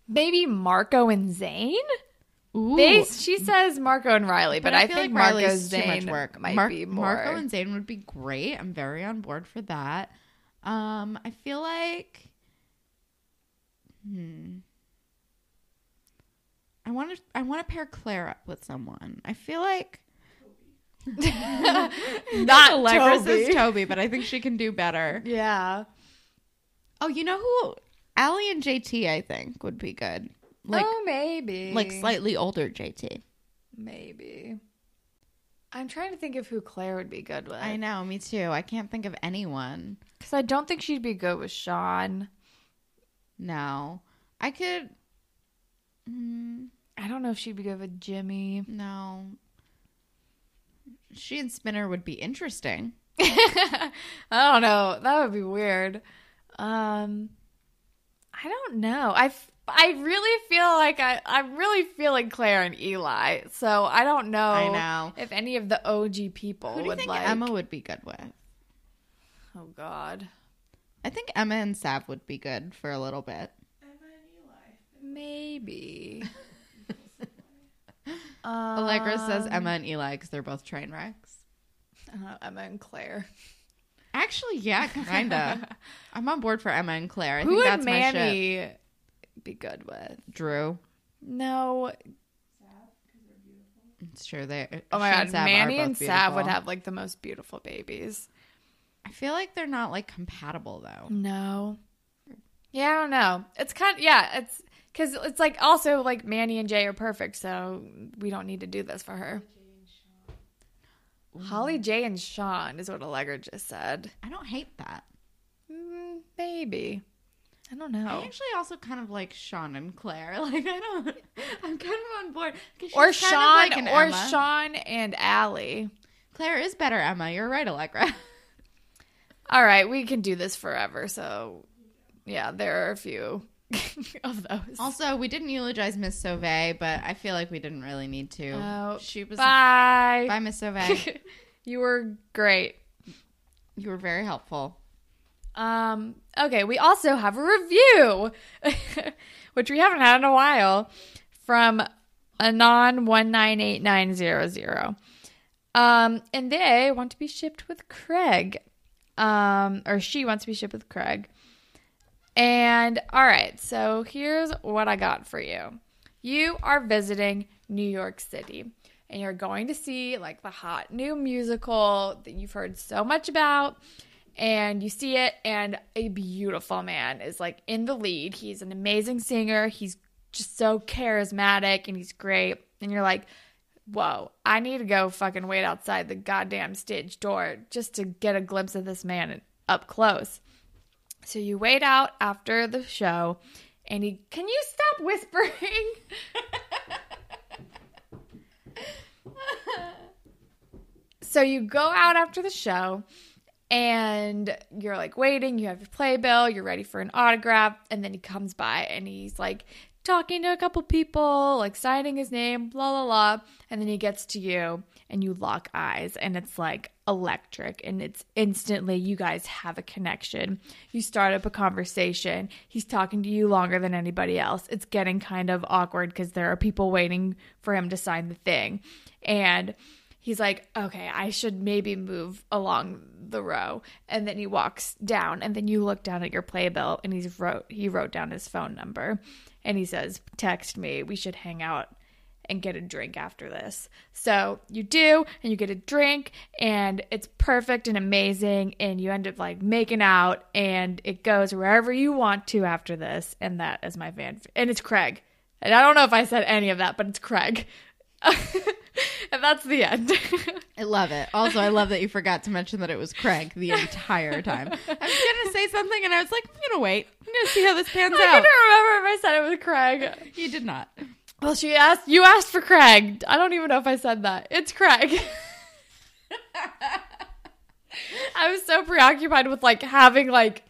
Maybe Marco and Zane. ooh. They, she says Marco and Riley, but, I, feel think like Marco Riley's Zane might Mar- be more. Marco and Zane would be great. I'm very on board for that. Um, I feel like, hmm, I want to. I want to pair Claire up with someone. I feel like Not Allegra Toby. says Toby, but I think she can do better. yeah. Oh, you know who? Allie and JT, I think would be good. Like, oh, maybe. like slightly older JT. Maybe. I'm trying to think of who Claire would be good with. I know, me too. I can't think of anyone. Because I don't think she'd be good with Sean. No, I could. Mm, I don't know if she'd be good with Jimmy. no, she and Spinner would be interesting. I don't know. That would be weird. Um, I don't know. I, I really feel like I I'm really feeling Claire and Eli. So I don't know. I know. if any of the OG people Who do you would think like. Emma would be good with? oh God. I think Emma and Sav would be good for a little bit. Emma and Eli. Maybe. Allegra says Um, Emma and Eli because they're both train wrecks. uh, Emma and Claire. Actually, yeah, kinda. I'm on board for Emma and Claire. I Who think would that's my shit. Manny be good with? Drew. No. Sav, because they're beautiful. It's true. They. Oh my God. Sav Manny and Sav would have like the most beautiful babies. I feel like they're not like compatible though. No. Yeah, I don't know. It's kind of, yeah, it's because it's like also like Manny and Jay are perfect, so we don't need to do this for her. Holly, Jay, and Sean is what Allegra just said. I don't hate that. Mm, maybe. I don't know. I actually also kind of like Sean and Claire. Like I don't. I'm kind of on board. Or Sean, like or Emma. Sean and Allie. Claire is better, Emma. You're right, Allegra. All right, we can do this forever. So, yeah, there are a few of those. also, we didn't eulogize Miss Sauvé, but I feel like we didn't really need to. Oh, she was. Bye. Bye, Miss Sauvé. you were great. you were very helpful. Um, okay, we also have a review, which we haven't had in a while, from Anon one nine eight nine zero zero. Um, and they want to be shipped with Craig. Um, or she wants to be shipped with Craig. And all right, so here's what I got for you. You are visiting New York City and you're going to see like the hot new musical that you've heard so much about and you see it and a beautiful man is like in the lead. He's an amazing singer. He's just so charismatic and he's great. And you're like, "Whoa, I need to go fucking wait outside the goddamn stage door just to get a glimpse of this man up close." So you wait out after the show and he can you stop whispering? so you go out after the show and you're like waiting, you have your playbill, you're ready for an autograph, and then he comes by and he's like talking to a couple people, like signing his name, blah, blah, blah. And then he gets to you and you lock eyes and it's like electric and it's instantly you guys have a connection. You start up a conversation. He's talking to you longer than anybody else. It's getting kind of awkward because there are people waiting for him to sign the thing. And he's like, okay, I should maybe move along the row. And then he walks down, and then you look down at your playbill, and he's wrote he wrote down his phone number, and he says, text me. We should hang out and get a drink after this. So you do, and you get a drink, and it's perfect and amazing, and you end up like making out, and it goes wherever you want to after this. And that is my fan, and it's Craig. And I don't know if I said any of that, but it's Craig. and that's the end. I love it. Also, I love that you forgot to mention that it was Craig the entire time. I was gonna say something, and I was like, I'm gonna wait. I'm gonna see how this pans I out. I couldn't remember if I said it was Craig. You did not. Well, she asked. You asked for Craig. I don't even know if I said that. It's Craig. I was so preoccupied with like having like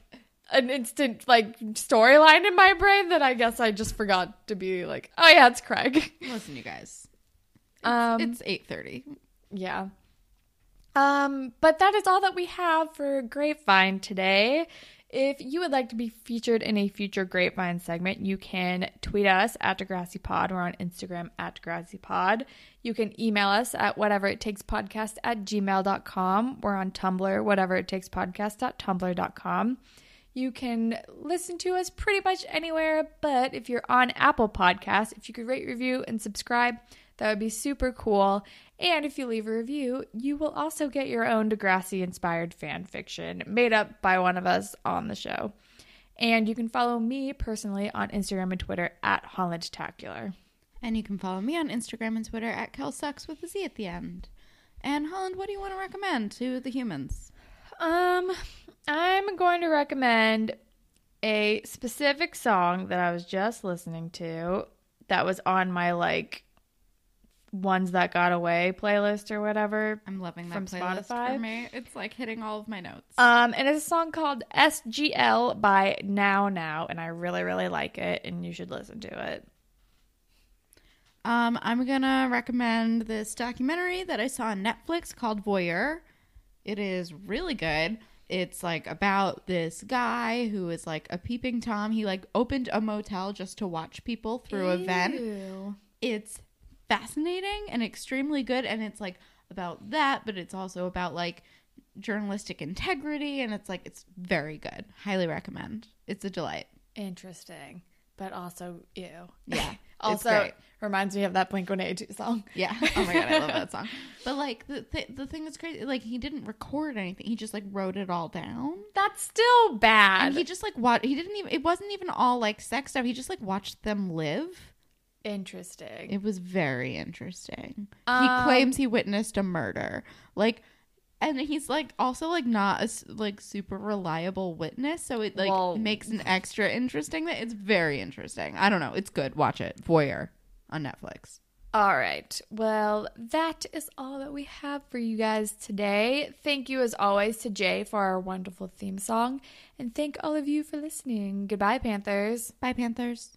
an instant like storyline in my brain that I guess I just forgot to be like, oh yeah, it's Craig. Listen, you guys. Um, It's eight thirty. yeah. Um, but that is all that we have for Grapevine today. If you would like to be featured in a future Grapevine segment, you can tweet us at Degrassi Pod. We're on Instagram at Degrassi Pod. You can email us at whatever it takes podcast at gmail.com. We're on Tumblr, whatever it takes podcast.tumblr.com. You can listen to us pretty much anywhere, but if you're on Apple Podcasts, if you could rate, review, and subscribe, that would be super cool. And if you leave a review, you will also get your own Degrassi inspired fan fiction made up by one of us on the show. And you can follow me personally on Instagram and Twitter at HollandTacular. And you can follow me on Instagram and Twitter at KelSucks with a Z at the end. And Holland, what do you want to recommend to the humans? Um, I'm going to recommend a specific song that I was just listening to that was on my like ones that got away playlist or whatever. I'm loving that From playlist Spotify? for me. It's like hitting all of my notes. Um, and it's a song called SGL by Now Now, and I really, really like it, and you should listen to it. Um, I'm gonna recommend this documentary that I saw on Netflix called Voyeur. It is really good. It's like about this guy who is like a peeping tom. He like opened a motel just to watch people through a vent. It's fascinating and extremely good and it's like about that, but it's also about like journalistic integrity and it's like it's very good. Highly recommend. It's a delight. Interesting, but also ew. Yeah. Also reminds me of that Blink One Eighty Two song. Yeah. Oh my god, I love that song. But like the th- the thing that's crazy, like he didn't record anything. He just like wrote it all down. That's still bad. And he just like what he didn't even. It wasn't even all like sex stuff. He just like watched them live. Interesting. It was very interesting. he Um, claims he witnessed a murder. Like. And he's like also like not a like super reliable witness, so it like Well- makes an extra interesting. That it's very interesting. I don't know, it's good. Watch it, Voyeur, on Netflix. All right. Well, that is all that we have for you guys today. Thank you, as always, to Jay for our wonderful theme song. And thank all of you for listening. Goodbye, Panthers. Bye, Panthers.